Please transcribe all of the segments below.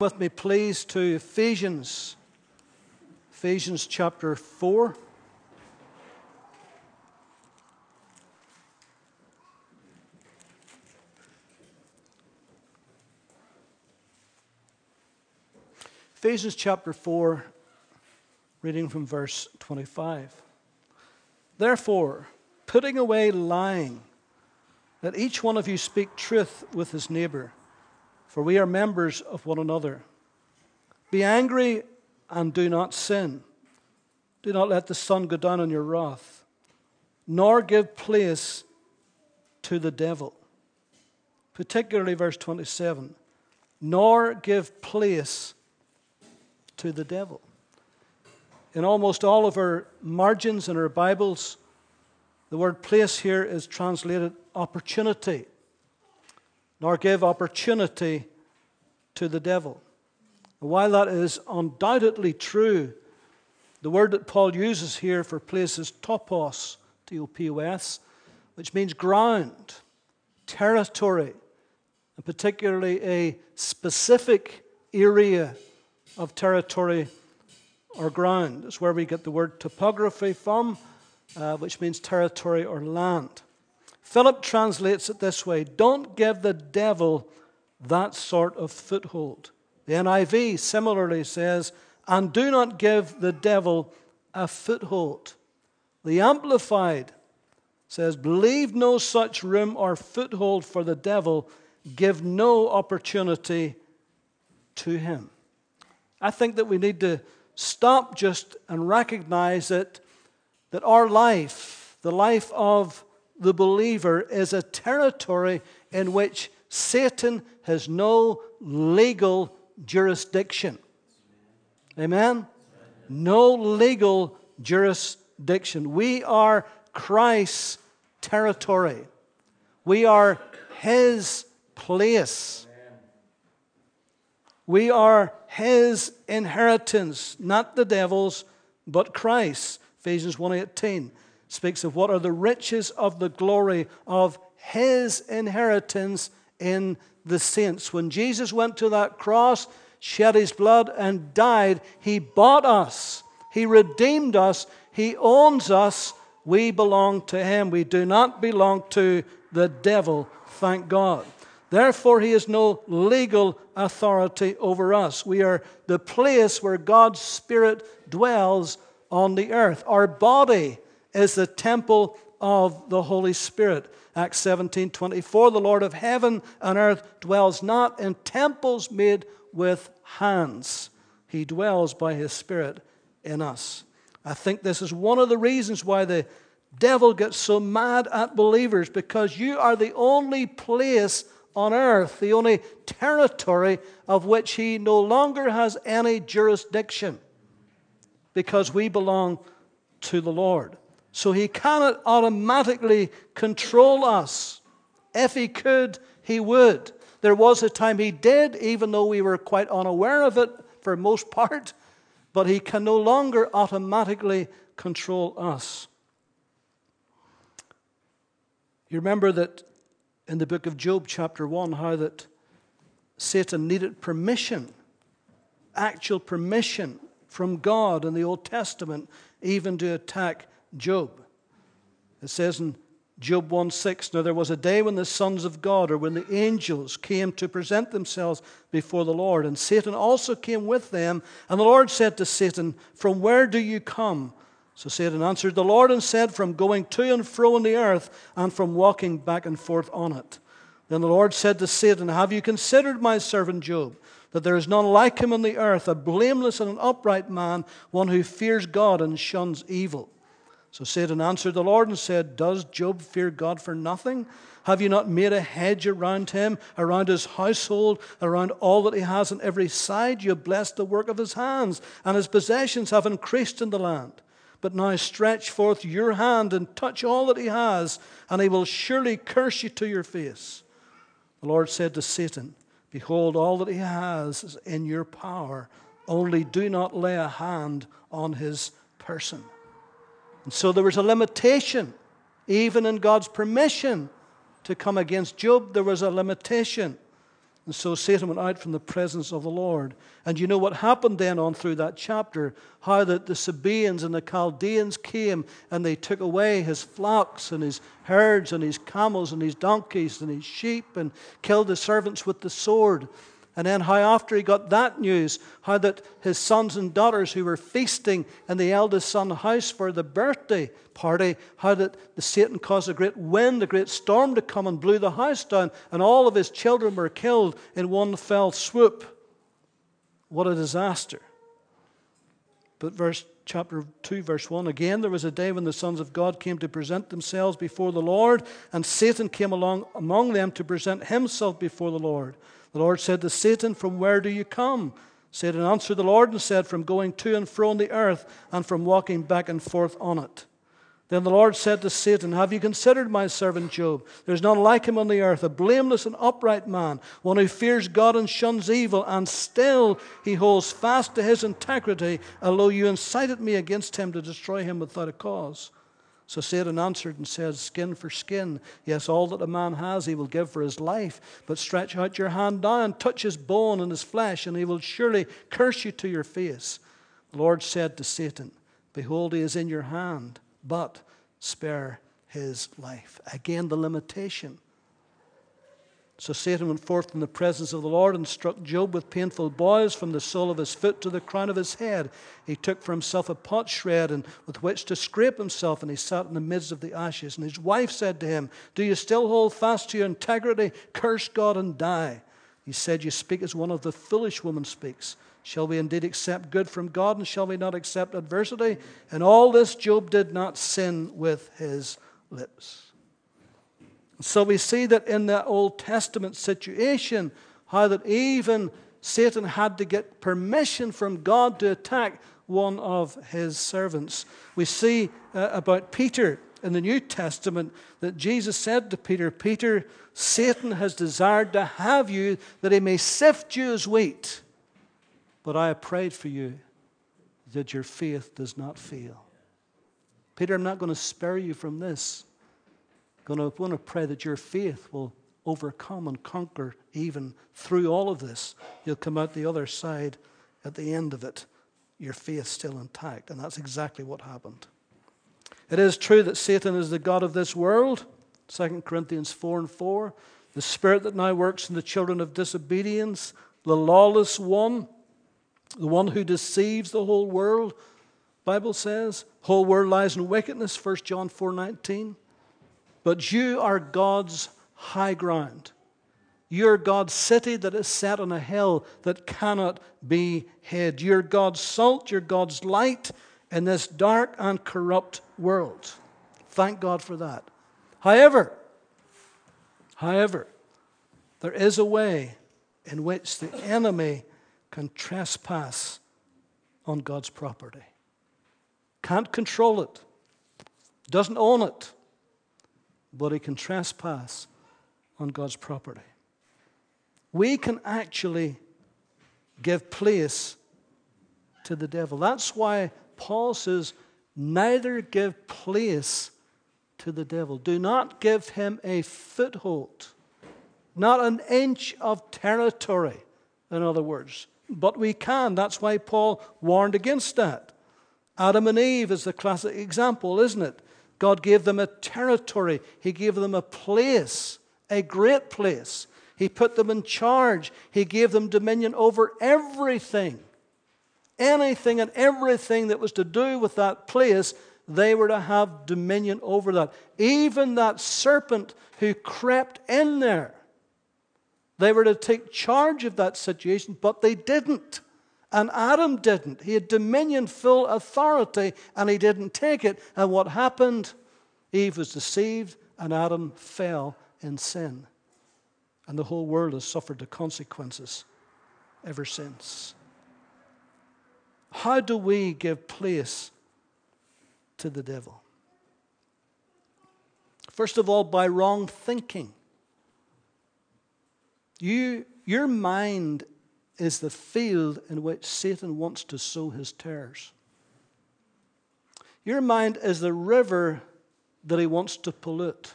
with me, please, to Ephesians, Ephesians chapter 4. Ephesians chapter 4, reading from verse 25. Therefore, putting away lying, let each one of you speak truth with his neighbor for we are members of one another. Be angry and do not sin. Do not let the sun go down on your wrath, nor give place to the devil. Particularly verse 27 nor give place to the devil. In almost all of our margins in our Bibles, the word place here is translated opportunity nor give opportunity to the devil. While that is undoubtedly true, the word that Paul uses here for place is topos, T O P O S, which means ground, territory, and particularly a specific area of territory or ground. It's where we get the word topography from, uh, which means territory or land. Philip translates it this way Don't give the devil that sort of foothold. The NIV similarly says, And do not give the devil a foothold. The Amplified says, Believe no such room or foothold for the devil, give no opportunity to him. I think that we need to stop just and recognize that, that our life, the life of the believer is a territory in which Satan has no legal jurisdiction. Amen? No legal jurisdiction. We are Christ's territory, we are His place. We are His inheritance, not the devil's, but Christ's. Ephesians 1:18 speaks of what are the riches of the glory of his inheritance in the saints. When Jesus went to that cross, shed his blood, and died, he bought us, he redeemed us, he owns us. We belong to him. We do not belong to the devil, thank God. Therefore, he has no legal authority over us. We are the place where God's Spirit dwells on the earth. Our body is the temple of the Holy Spirit. Acts 17 24, the Lord of heaven and earth dwells not in temples made with hands. He dwells by his Spirit in us. I think this is one of the reasons why the devil gets so mad at believers because you are the only place on earth, the only territory of which he no longer has any jurisdiction because we belong to the Lord. So he cannot automatically control us. If he could, he would. There was a time he did, even though we were quite unaware of it for most part, but he can no longer automatically control us. You remember that in the book of Job, chapter 1, how that Satan needed permission, actual permission from God in the Old Testament, even to attack Job. It says in Job 1 6, Now there was a day when the sons of God, or when the angels, came to present themselves before the Lord, and Satan also came with them. And the Lord said to Satan, From where do you come? So Satan answered the Lord and said, From going to and fro in the earth, and from walking back and forth on it. Then the Lord said to Satan, Have you considered my servant Job? That there is none like him on the earth, a blameless and an upright man, one who fears God and shuns evil. So Satan answered the Lord and said, Does Job fear God for nothing? Have you not made a hedge around him, around his household, around all that he has on every side? You have blessed the work of his hands, and his possessions have increased in the land. But now stretch forth your hand and touch all that he has, and he will surely curse you to your face. The Lord said to Satan, Behold, all that he has is in your power, only do not lay a hand on his person. And so there was a limitation, even in God's permission to come against Job, there was a limitation. And so Satan went out from the presence of the Lord. And you know what happened then on through that chapter? How that the Sabaeans and the Chaldeans came and they took away his flocks and his herds and his camels and his donkeys and his sheep and killed the servants with the sword. And then how after he got that news, how that his sons and daughters who were feasting in the eldest son's house for the birthday party, how that the Satan caused a great wind, a great storm to come and blew the house down, and all of his children were killed in one fell swoop. What a disaster. But verse chapter 2, verse 1 again, there was a day when the sons of God came to present themselves before the Lord, and Satan came along among them to present himself before the Lord. The Lord said to Satan, From where do you come? Satan answered the Lord and said, From going to and fro on the earth, and from walking back and forth on it. Then the Lord said to Satan, Have you considered my servant Job? There is none like him on the earth, a blameless and upright man, one who fears God and shuns evil, and still he holds fast to his integrity, although you incited me against him to destroy him without a cause. So Satan answered and said, Skin for skin. Yes, all that a man has he will give for his life. But stretch out your hand down, touch his bone and his flesh, and he will surely curse you to your face. The Lord said to Satan, Behold, he is in your hand, but spare his life. Again, the limitation. So Satan went forth from the presence of the Lord and struck Job with painful boils from the sole of his foot to the crown of his head. He took for himself a potsherd and with which to scrape himself, and he sat in the midst of the ashes. And his wife said to him, Do you still hold fast to your integrity? Curse God and die. He said, You speak as one of the foolish women speaks. Shall we indeed accept good from God, and shall we not accept adversity? And all this Job did not sin with his lips. So we see that in the Old Testament situation, how that even Satan had to get permission from God to attack one of his servants. We see uh, about Peter in the New Testament that Jesus said to Peter, Peter, Satan has desired to have you that he may sift you as wheat. But I have prayed for you that your faith does not fail. Peter, I'm not going to spare you from this going to want to pray that your faith will overcome and conquer even through all of this. You'll come out the other side at the end of it, your faith still intact. And that's exactly what happened. It is true that Satan is the God of this world, 2 Corinthians 4 and 4. The spirit that now works in the children of disobedience, the lawless one, the one who deceives the whole world, Bible says, whole world lies in wickedness, 1 John 4 19. But you are God's high ground. You're God's city that is set on a hill that cannot be hid. You're God's salt, you're God's light in this dark and corrupt world. Thank God for that. However, however, there is a way in which the enemy can trespass on God's property. Can't control it, doesn't own it but he can trespass on God's property. We can actually give place to the devil. That's why Paul says, neither give place to the devil. Do not give him a foothold, not an inch of territory, in other words. But we can. That's why Paul warned against that. Adam and Eve is the classic example, isn't it? God gave them a territory, He gave them a place, a great place. He put them in charge, He gave them dominion over everything. Anything and everything that was to do with that place, they were to have dominion over that. Even that serpent who crept in there, they were to take charge of that situation, but they didn't. And Adam didn't. He had dominion, full authority, and he didn't take it. And what happened? Eve was deceived, and Adam fell in sin. And the whole world has suffered the consequences ever since. How do we give place to the devil? First of all, by wrong thinking. You, your mind is the field in which Satan wants to sow his tares. Your mind is the river that he wants to pollute.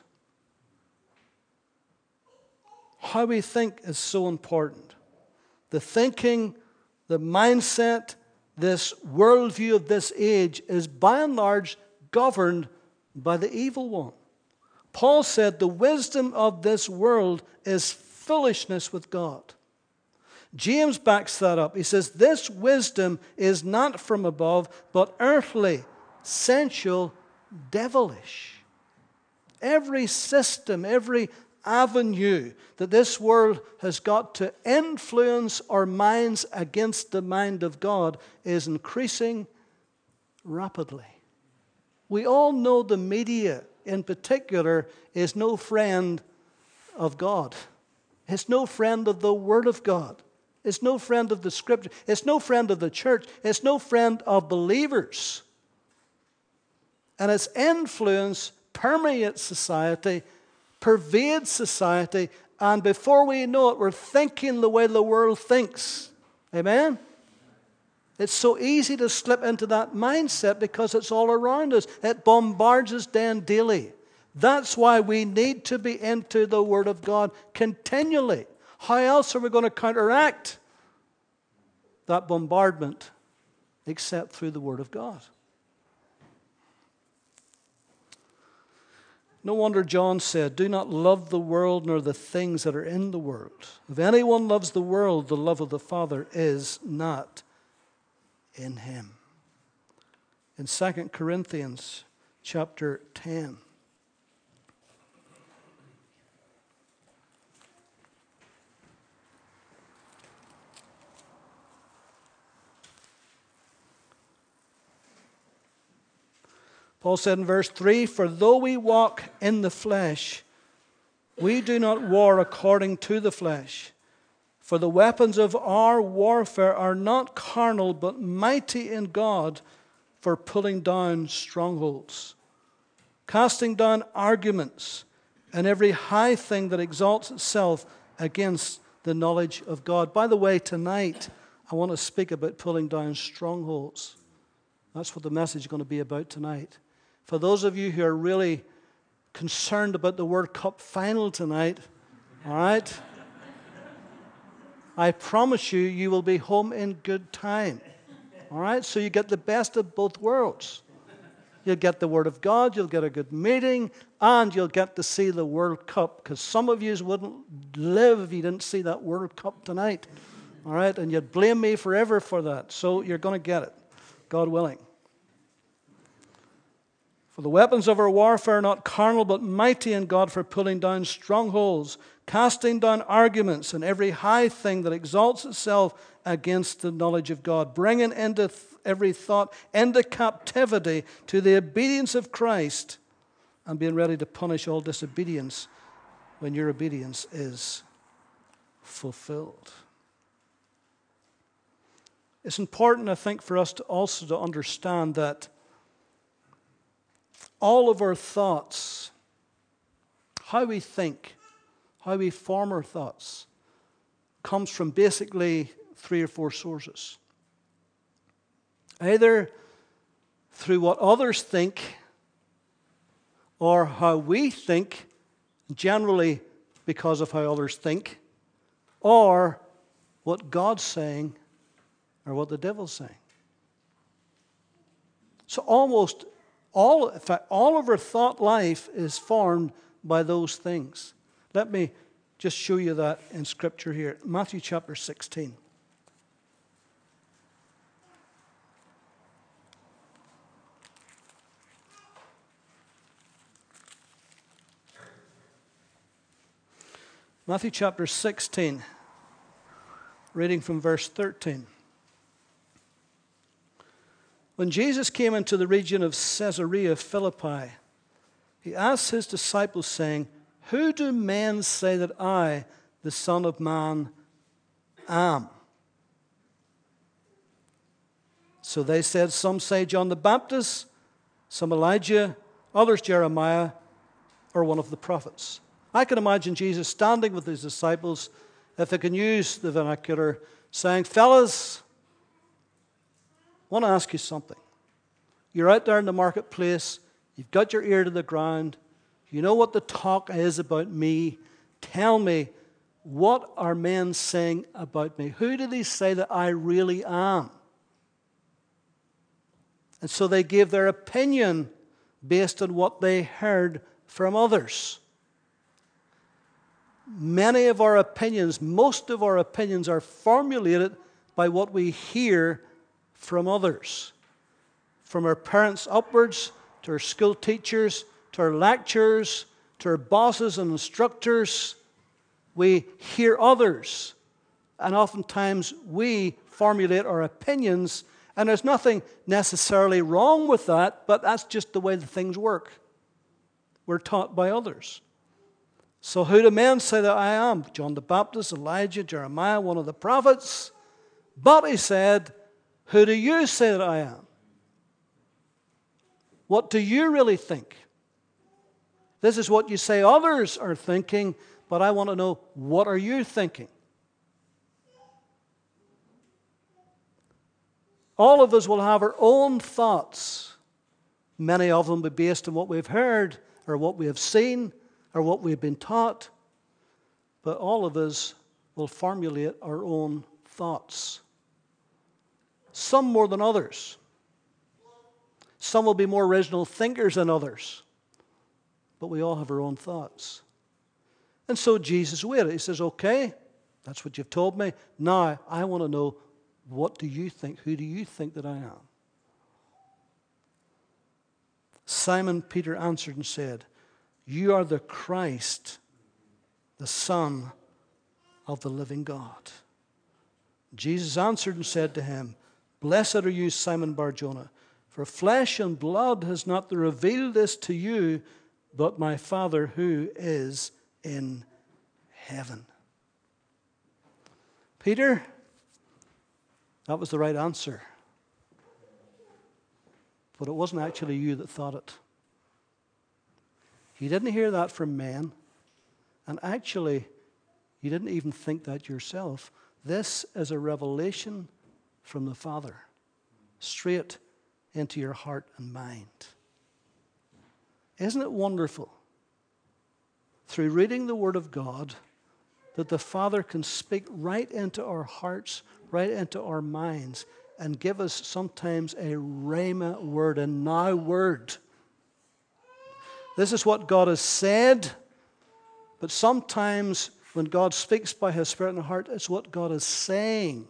how we think is so important. The thinking, the mindset, this worldview of this age is by and large governed by the evil one. Paul said the wisdom of this world is foolishness with God. James backs that up. He says, This wisdom is not from above, but earthly, sensual, devilish. Every system, every avenue that this world has got to influence our minds against the mind of God is increasing rapidly. We all know the media, in particular, is no friend of God. It's no friend of the Word of God. It's no friend of the Scripture. It's no friend of the church. It's no friend of believers. And its influence permeates society, pervades society, and before we know it, we're thinking the way the world thinks. Amen? It's so easy to slip into that mindset because it's all around us. It bombards us daily. That's why we need to be into the Word of God continually. How else are we going to counteract that bombardment except through the Word of God? No wonder John said, Do not love the world nor the things that are in the world. If anyone loves the world, the love of the Father is not in him. In 2 Corinthians chapter 10, Paul said in verse 3 For though we walk in the flesh, we do not war according to the flesh. For the weapons of our warfare are not carnal, but mighty in God for pulling down strongholds, casting down arguments, and every high thing that exalts itself against the knowledge of God. By the way, tonight I want to speak about pulling down strongholds. That's what the message is going to be about tonight. For those of you who are really concerned about the World Cup final tonight, all right? I promise you, you will be home in good time. All right? So you get the best of both worlds. You'll get the Word of God, you'll get a good meeting, and you'll get to see the World Cup. Because some of you wouldn't live if you didn't see that World Cup tonight. All right? And you'd blame me forever for that. So you're going to get it, God willing. For the weapons of our warfare are not carnal, but mighty in God for pulling down strongholds, casting down arguments and every high thing that exalts itself against the knowledge of God, bringing into th- every thought into captivity to the obedience of Christ, and being ready to punish all disobedience when your obedience is fulfilled. It's important, I think, for us to also to understand that all of our thoughts, how we think, how we form our thoughts, comes from basically three or four sources. Either through what others think or how we think, generally because of how others think, or what God's saying or what the devil's saying. So almost all, in fact, all of our thought life is formed by those things. Let me just show you that in Scripture here. Matthew chapter 16. Matthew chapter 16, reading from verse 13. When Jesus came into the region of Caesarea Philippi, he asked his disciples, saying, Who do men say that I, the Son of Man, am? So they said, Some say John the Baptist, some Elijah, others Jeremiah, or one of the prophets. I can imagine Jesus standing with his disciples, if I can use the vernacular, saying, Fellas, I want to ask you something. You're out there in the marketplace, you've got your ear to the ground, you know what the talk is about me. Tell me, What are men saying about me? Who do they say that I really am? And so they gave their opinion based on what they heard from others. Many of our opinions, most of our opinions, are formulated by what we hear from others. From our parents upwards, to our school teachers, to our lecturers, to our bosses and instructors. We hear others, and oftentimes we formulate our opinions, and there's nothing necessarily wrong with that, but that's just the way the things work. We're taught by others. So, who do men say that I am? John the Baptist, Elijah, Jeremiah, one of the prophets. But he said, Who do you say that I am? What do you really think? This is what you say others are thinking, but I want to know what are you thinking? All of us will have our own thoughts. Many of them will be based on what we've heard or what we have seen or what we've been taught. But all of us will formulate our own thoughts. Some more than others. Some will be more original thinkers than others. But we all have our own thoughts. And so Jesus waited. He says, Okay, that's what you've told me. Now I want to know what do you think? Who do you think that I am? Simon Peter answered and said, You are the Christ, the Son of the living God. Jesus answered and said to him, Blessed are you, Simon Barjona, for flesh and blood has not revealed this to you, but my Father who is in heaven. Peter, that was the right answer. But it wasn't actually you that thought it. You didn't hear that from men. And actually, you didn't even think that yourself. This is a revelation from the Father, straight into your heart and mind. Isn't it wonderful? Through reading the Word of God, that the Father can speak right into our hearts, right into our minds, and give us sometimes a rhema word, a now word. This is what God has said, but sometimes when God speaks by His Spirit the heart, it's what God is saying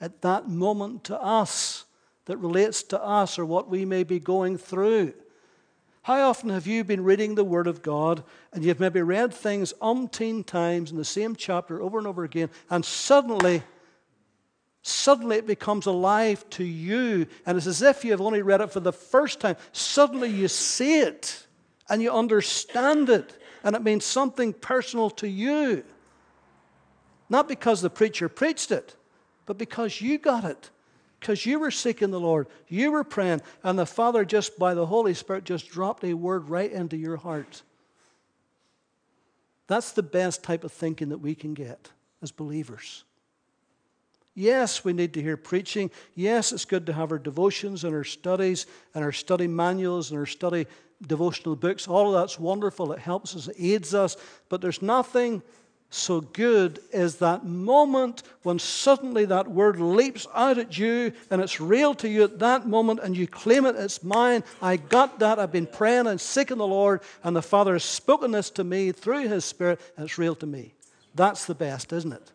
at that moment to us that relates to us or what we may be going through. How often have you been reading the Word of God and you've maybe read things umpteen times in the same chapter over and over again, and suddenly, suddenly it becomes alive to you, and it's as if you have only read it for the first time. Suddenly you see it and you understand it, and it means something personal to you. Not because the preacher preached it, but because you got it because you were seeking the Lord, you were praying, and the Father just by the Holy Spirit just dropped a word right into your heart. That's the best type of thinking that we can get as believers. Yes, we need to hear preaching. Yes, it's good to have our devotions and our studies and our study manuals and our study devotional books. All of that's wonderful. It helps us, it aids us. But there's nothing so good is that moment when suddenly that word leaps out at you and it's real to you at that moment and you claim it, it's mine. I got that. I've been praying and seeking the Lord, and the Father has spoken this to me through His Spirit, and it's real to me. That's the best, isn't it?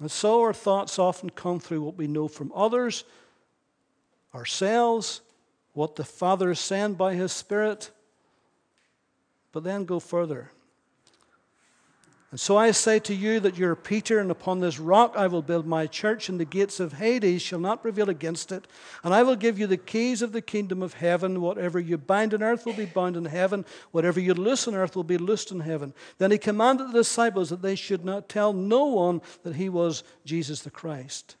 And so our thoughts often come through what we know from others, ourselves, what the Father is saying by His Spirit. But then go further. And so I say to you that you're Peter, and upon this rock I will build my church, and the gates of Hades shall not prevail against it. And I will give you the keys of the kingdom of heaven. Whatever you bind on earth will be bound in heaven, whatever you loose on earth will be loosed in heaven. Then he commanded the disciples that they should not tell no one that he was Jesus the Christ.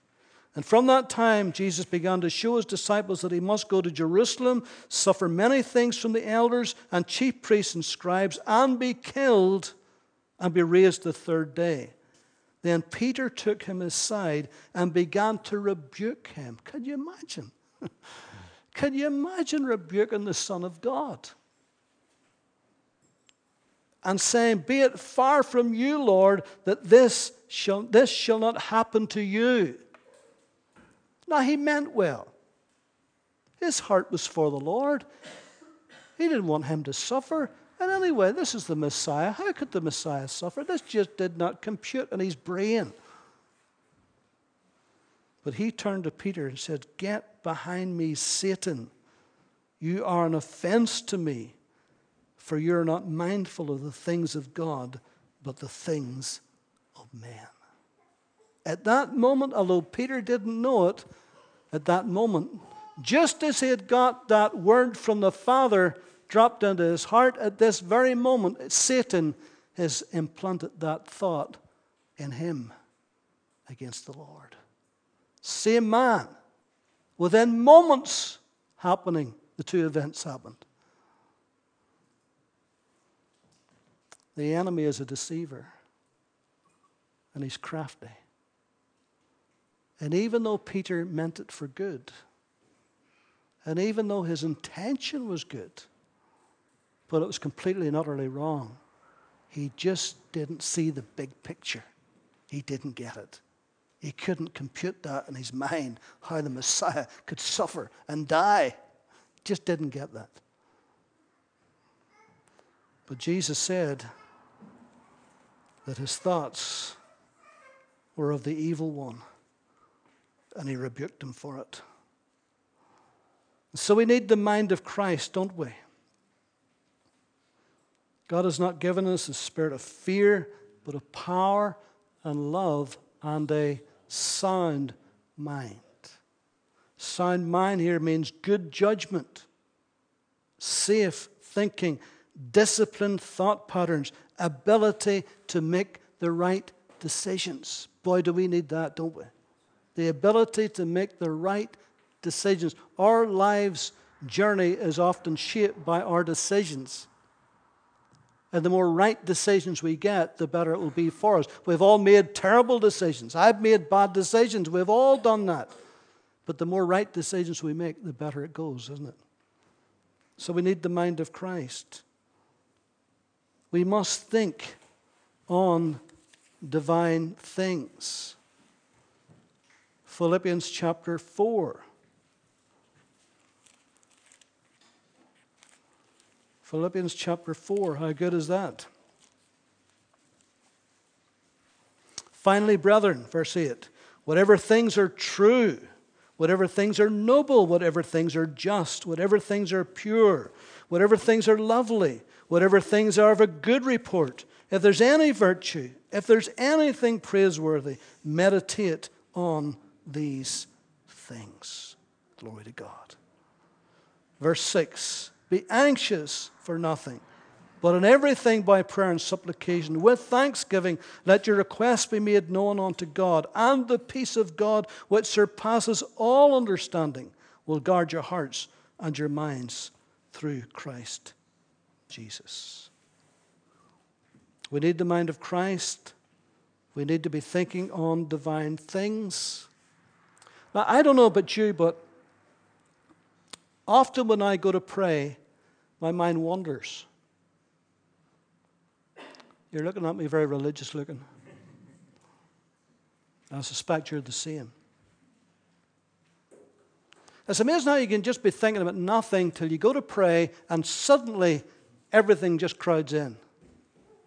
And from that time, Jesus began to show his disciples that he must go to Jerusalem, suffer many things from the elders and chief priests and scribes, and be killed and be raised the third day. Then Peter took him aside and began to rebuke him. Can you imagine? Can you imagine rebuking the Son of God? and saying, Be it far from you, Lord, that this shall, this shall not happen to you. Now, he meant well. His heart was for the Lord. He didn't want him to suffer. And anyway, this is the Messiah. How could the Messiah suffer? This just did not compute in his brain. But he turned to Peter and said, Get behind me, Satan. You are an offense to me, for you're not mindful of the things of God, but the things of men. At that moment, although Peter didn't know it, at that moment, just as he had got that word from the Father dropped into his heart, at this very moment, Satan has implanted that thought in him against the Lord. Same man. Within moments happening, the two events happened. The enemy is a deceiver, and he's crafty. And even though Peter meant it for good, and even though his intention was good, but it was completely and utterly wrong, he just didn't see the big picture. He didn't get it. He couldn't compute that in his mind, how the Messiah could suffer and die. Just didn't get that. But Jesus said that his thoughts were of the evil one, and he rebuked him for it. So we need the mind of Christ, don't we? God has not given us a spirit of fear, but of power and love and a sound mind. Sound mind here means good judgment, safe thinking, disciplined thought patterns, ability to make the right decisions. Boy, do we need that, don't we? The ability to make the right decisions. Our lives' journey is often shaped by our decisions. And the more right decisions we get, the better it will be for us. We've all made terrible decisions. I've made bad decisions. We've all done that. But the more right decisions we make, the better it goes, isn't it? So we need the mind of Christ. We must think on divine things. Philippians chapter 4. Philippians chapter 4. How good is that? Finally, brethren, verse 8 whatever things are true, whatever things are noble, whatever things are just, whatever things are pure, whatever things are lovely, whatever things are of a good report, if there's any virtue, if there's anything praiseworthy, meditate on these things. Glory to God. Verse 6 Be anxious for nothing. But in everything by prayer and supplication, with thanksgiving, let your requests be made known unto God, and the peace of God, which surpasses all understanding, will guard your hearts and your minds through Christ Jesus. We need the mind of Christ. We need to be thinking on divine things. Now, I don't know about you, but often when I go to pray, my mind wanders. You're looking at me very religious looking. I suspect you're the same. It's amazing how you can just be thinking about nothing till you go to pray and suddenly everything just crowds in.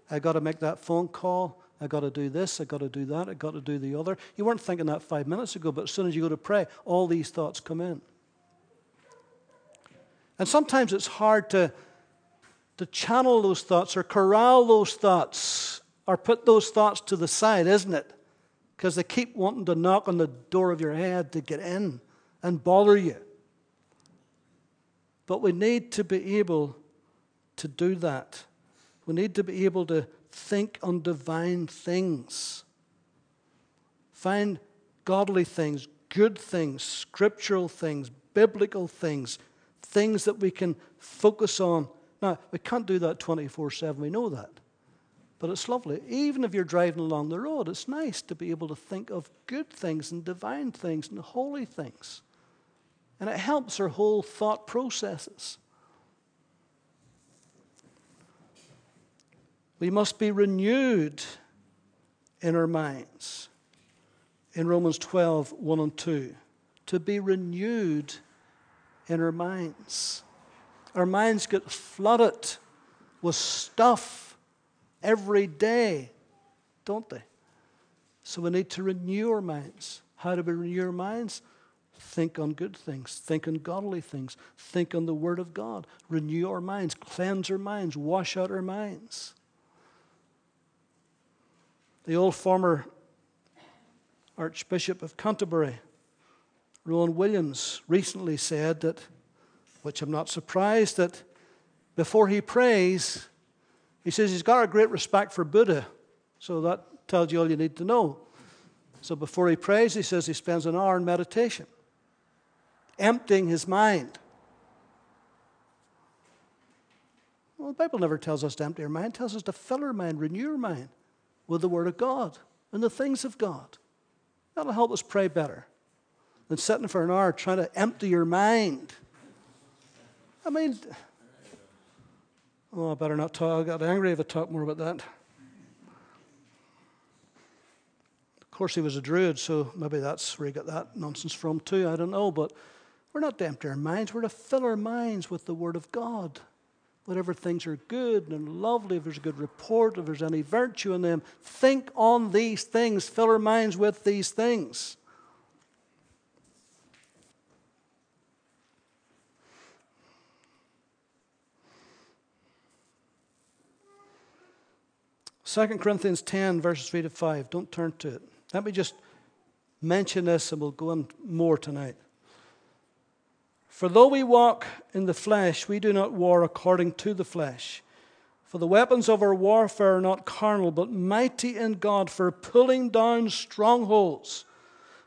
I got to make that phone call. I got to do this. I got to do that. I got to do the other. You weren't thinking that five minutes ago, but as soon as you go to pray, all these thoughts come in. And sometimes it's hard to, to channel those thoughts or corral those thoughts or put those thoughts to the side, isn't it? Because they keep wanting to knock on the door of your head to get in and bother you. But we need to be able to do that. We need to be able to think on divine things. Find godly things, good things, scriptural things, biblical things, things that we can focus on. Now, we can't do that 24 7, we know that. But it's lovely. Even if you're driving along the road, it's nice to be able to think of good things and divine things and holy things. And it helps our whole thought processes. We must be renewed in our minds. In Romans 12, 1 and 2. To be renewed in our minds. Our minds get flooded with stuff every day, don't they? So we need to renew our minds. How do we renew our minds? Think on good things, think on godly things, think on the Word of God. Renew our minds, cleanse our minds, wash out our minds. The old former Archbishop of Canterbury, Rowan Williams, recently said that, which I'm not surprised, that before he prays, he says he's got a great respect for Buddha. So that tells you all you need to know. So before he prays, he says he spends an hour in meditation emptying his mind. Well, the Bible never tells us to empty our mind, it tells us to fill our mind, renew our mind with the Word of God and the things of God. That'll help us pray better than sitting for an hour trying to empty your mind. I mean, oh, I better not talk. I got angry if I talk more about that. Of course, he was a druid, so maybe that's where he got that nonsense from, too. I don't know. But we're not to empty our minds, we're to fill our minds with the Word of God. Whatever things are good and lovely, if there's a good report, if there's any virtue in them, think on these things, fill our minds with these things. Second Corinthians 10, verses 3 to 5. Don't turn to it. Let me just mention this and we'll go on more tonight. For though we walk in the flesh, we do not war according to the flesh. For the weapons of our warfare are not carnal, but mighty in God for pulling down strongholds,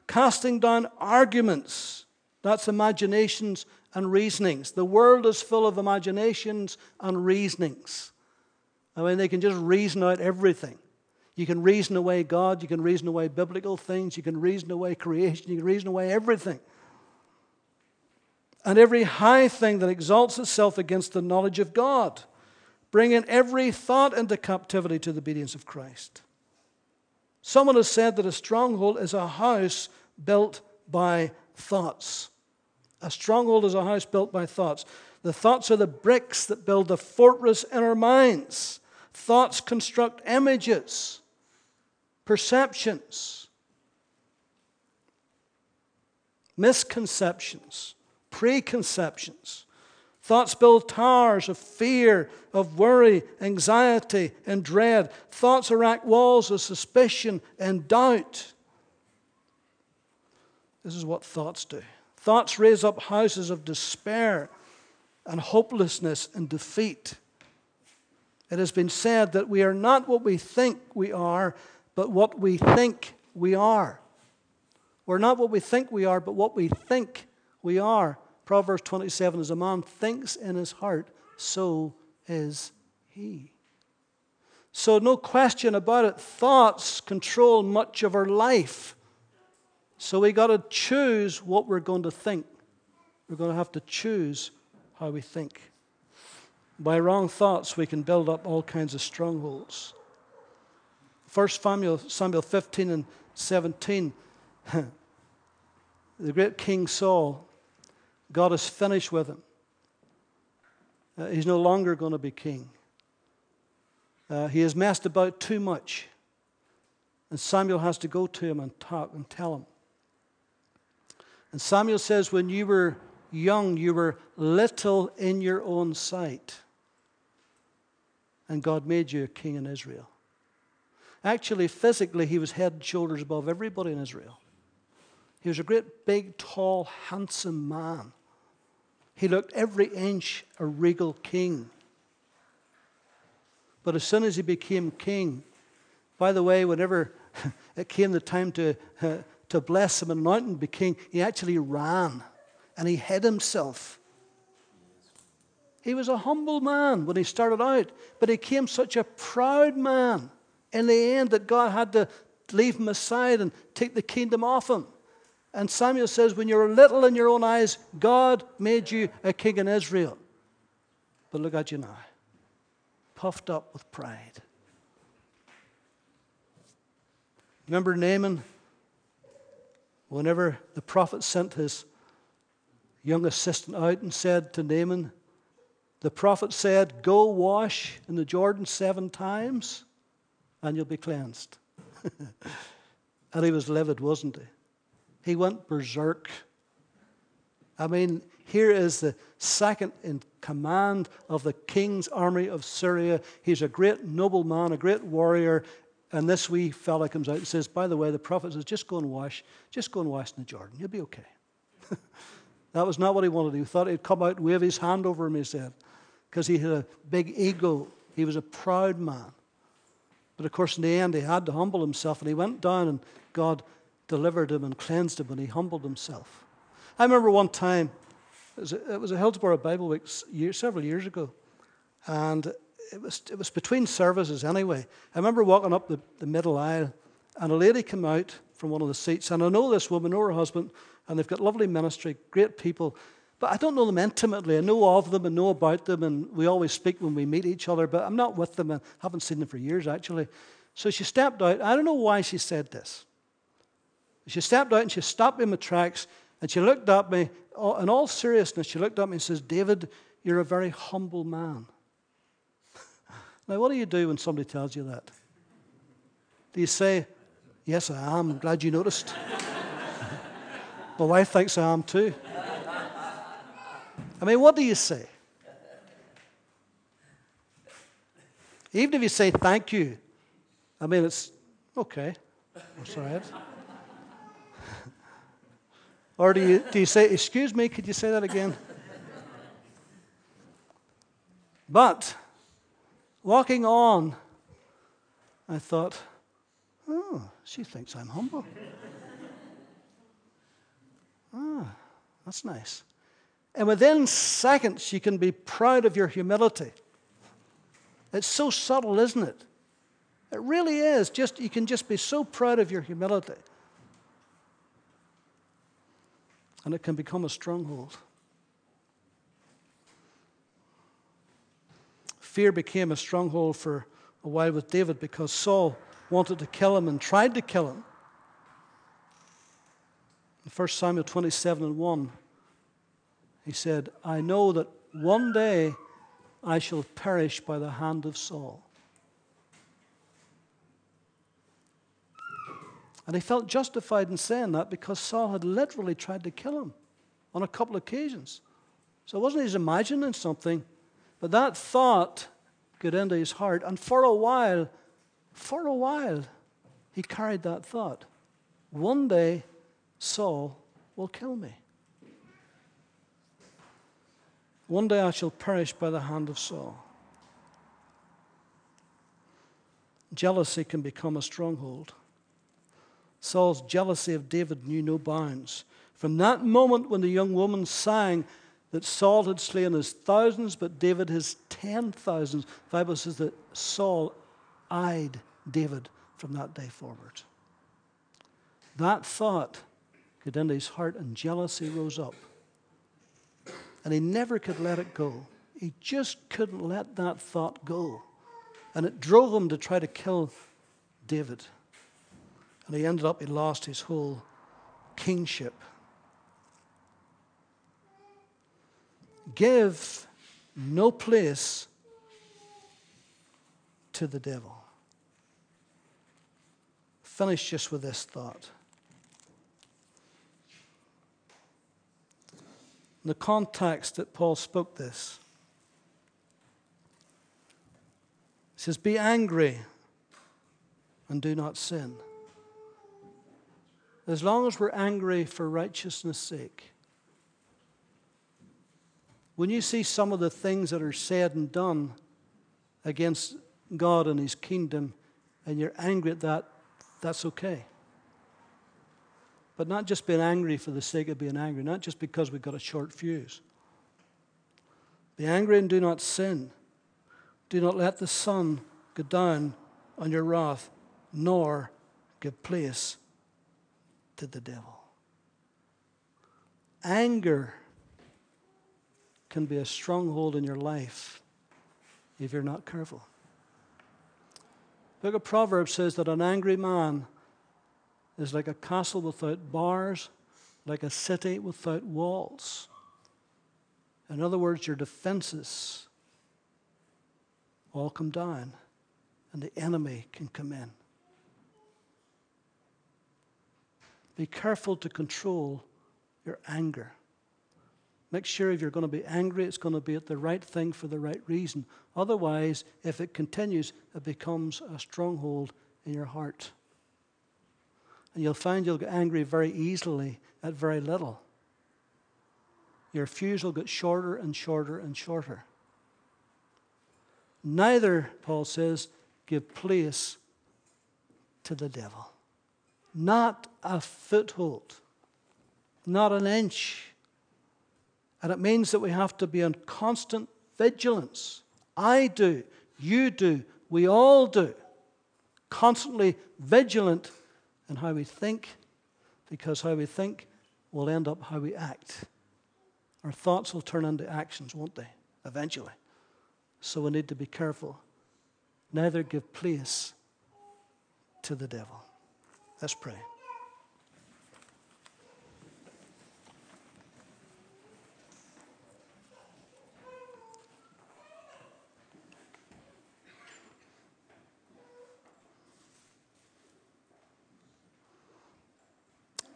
casting down arguments. That's imaginations and reasonings. The world is full of imaginations and reasonings. I mean, they can just reason out everything. You can reason away God, you can reason away biblical things, you can reason away creation, you can reason away everything and every high thing that exalts itself against the knowledge of God, bringing every thought into captivity to the obedience of Christ. Someone has said that a stronghold is a house built by thoughts. A stronghold is a house built by thoughts. The thoughts are the bricks that build the fortress in our minds. Thoughts construct images, perceptions, misconceptions preconceptions. Thoughts build towers of fear, of worry, anxiety, and dread. Thoughts erect walls of suspicion and doubt. This is what thoughts do. Thoughts raise up houses of despair and hopelessness and defeat. It has been said that we are not what we think we are, but what we think we are. We're not what we think we are, but what we think we are. Proverbs 27 As a man thinks in his heart, so is he. So, no question about it, thoughts control much of our life. So, we got to choose what we're going to think. We're going to have to choose how we think. By wrong thoughts, we can build up all kinds of strongholds. 1 Samuel, Samuel 15 and 17, the great King Saul God is finished with him. Uh, he's no longer going to be king. Uh, he has messed about too much. And Samuel has to go to him and talk and tell him. And Samuel says, When you were young, you were little in your own sight. And God made you a king in Israel. Actually, physically, he was head and shoulders above everybody in Israel. He was a great, big, tall, handsome man. He looked every inch a regal king. But as soon as he became king, by the way, whenever it came the time to, uh, to bless him and anoint him to be king, he actually ran and he hid himself. He was a humble man when he started out, but he became such a proud man in the end that God had to leave him aside and take the kingdom off him. And Samuel says, When you were little in your own eyes, God made you a king in Israel. But look at you now, puffed up with pride. Remember Naaman? Whenever the prophet sent his young assistant out and said to Naaman, the prophet said, Go wash in the Jordan seven times and you'll be cleansed. and he was livid, wasn't he? He went berserk. I mean, here is the second in command of the king's army of Syria. He's a great nobleman, a great warrior. And this wee fella comes out and says, By the way, the prophet says, just go and wash, just go and wash in the Jordan. You'll be okay. that was not what he wanted. He thought he'd come out and wave his hand over him, he said, because he had a big ego. He was a proud man. But of course, in the end, he had to humble himself, and he went down, and God delivered him and cleansed him, and he humbled himself. I remember one time, it was a, Hillsborough Bible Week year, several years ago, and it was, it was between services anyway. I remember walking up the, the middle aisle, and a lady came out from one of the seats, and I know this woman, know her husband, and they've got lovely ministry, great people, but I don't know them intimately. I know of them and know about them, and we always speak when we meet each other, but I'm not with them and haven't seen them for years, actually. So she stepped out. I don't know why she said this. She stepped out and she stopped me in my tracks, and she looked at me, in all seriousness, she looked at me and says, David, you're a very humble man. now, what do you do when somebody tells you that? Do you say, Yes, I am. I'm glad you noticed. my wife thinks I am too. I mean, what do you say? Even if you say thank you, I mean, it's okay. That's all right. Or do you, do you say, excuse me, could you say that again? but walking on, I thought, oh, she thinks I'm humble. ah, that's nice. And within seconds, you can be proud of your humility. It's so subtle, isn't it? It really is. Just you can just be so proud of your humility. And it can become a stronghold. Fear became a stronghold for a while with David because Saul wanted to kill him and tried to kill him. In 1 Samuel 27 and 1, he said, I know that one day I shall perish by the hand of Saul. And he felt justified in saying that because Saul had literally tried to kill him on a couple of occasions. So it wasn't he's imagining something, but that thought got into his heart. And for a while, for a while, he carried that thought. One day, Saul will kill me. One day I shall perish by the hand of Saul. Jealousy can become a stronghold. Saul's jealousy of David knew no bounds. From that moment when the young woman sang that Saul had slain his thousands, but David his ten thousands, the Bible says that Saul eyed David from that day forward. That thought got into his heart, and jealousy rose up and he never could let it go. He just couldn't let that thought go. And it drove him to try to kill David. And he ended up, he lost his whole kingship. Give no place to the devil. Finish just with this thought. the context that Paul spoke this. He says, Be angry and do not sin. As long as we're angry for righteousness' sake, when you see some of the things that are said and done against God and His kingdom, and you're angry at that, that's okay. But not just being angry for the sake of being angry, not just because we've got a short fuse. Be angry and do not sin. Do not let the sun go down on your wrath, nor give place to the devil. Anger can be a stronghold in your life if you're not careful. The book of Proverbs says that an angry man is like a castle without bars, like a city without walls. In other words, your defenses all come down and the enemy can come in. Be careful to control your anger. Make sure if you're going to be angry, it's going to be at the right thing for the right reason. Otherwise, if it continues, it becomes a stronghold in your heart. And you'll find you'll get angry very easily at very little. Your fuse will get shorter and shorter and shorter. Neither, Paul says, give place to the devil. Not a foothold, not an inch. And it means that we have to be in constant vigilance. I do, you do, we all do. Constantly vigilant in how we think, because how we think will end up how we act. Our thoughts will turn into actions, won't they? Eventually. So we need to be careful. Neither give place to the devil. Let's pray.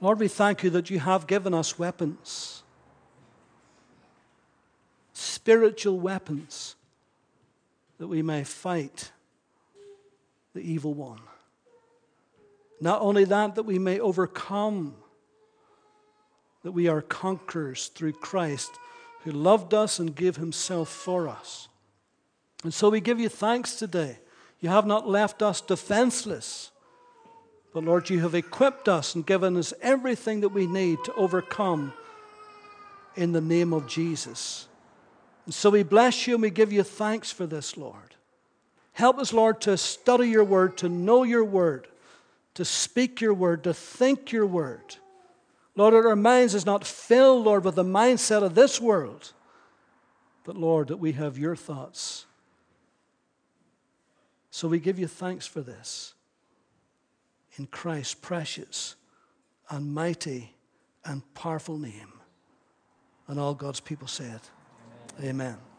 Lord, we thank you that you have given us weapons, spiritual weapons, that we may fight the evil one. Not only that, that we may overcome, that we are conquerors through Christ who loved us and gave himself for us. And so we give you thanks today. You have not left us defenseless. But Lord, you have equipped us and given us everything that we need to overcome in the name of Jesus. And so we bless you and we give you thanks for this, Lord. Help us, Lord, to study your word, to know your word, to speak your word, to think your word. Lord, that our minds is not filled, Lord, with the mindset of this world, but Lord, that we have your thoughts. So we give you thanks for this in Christ's precious and mighty and powerful name. And all God's people said, Amen. Amen.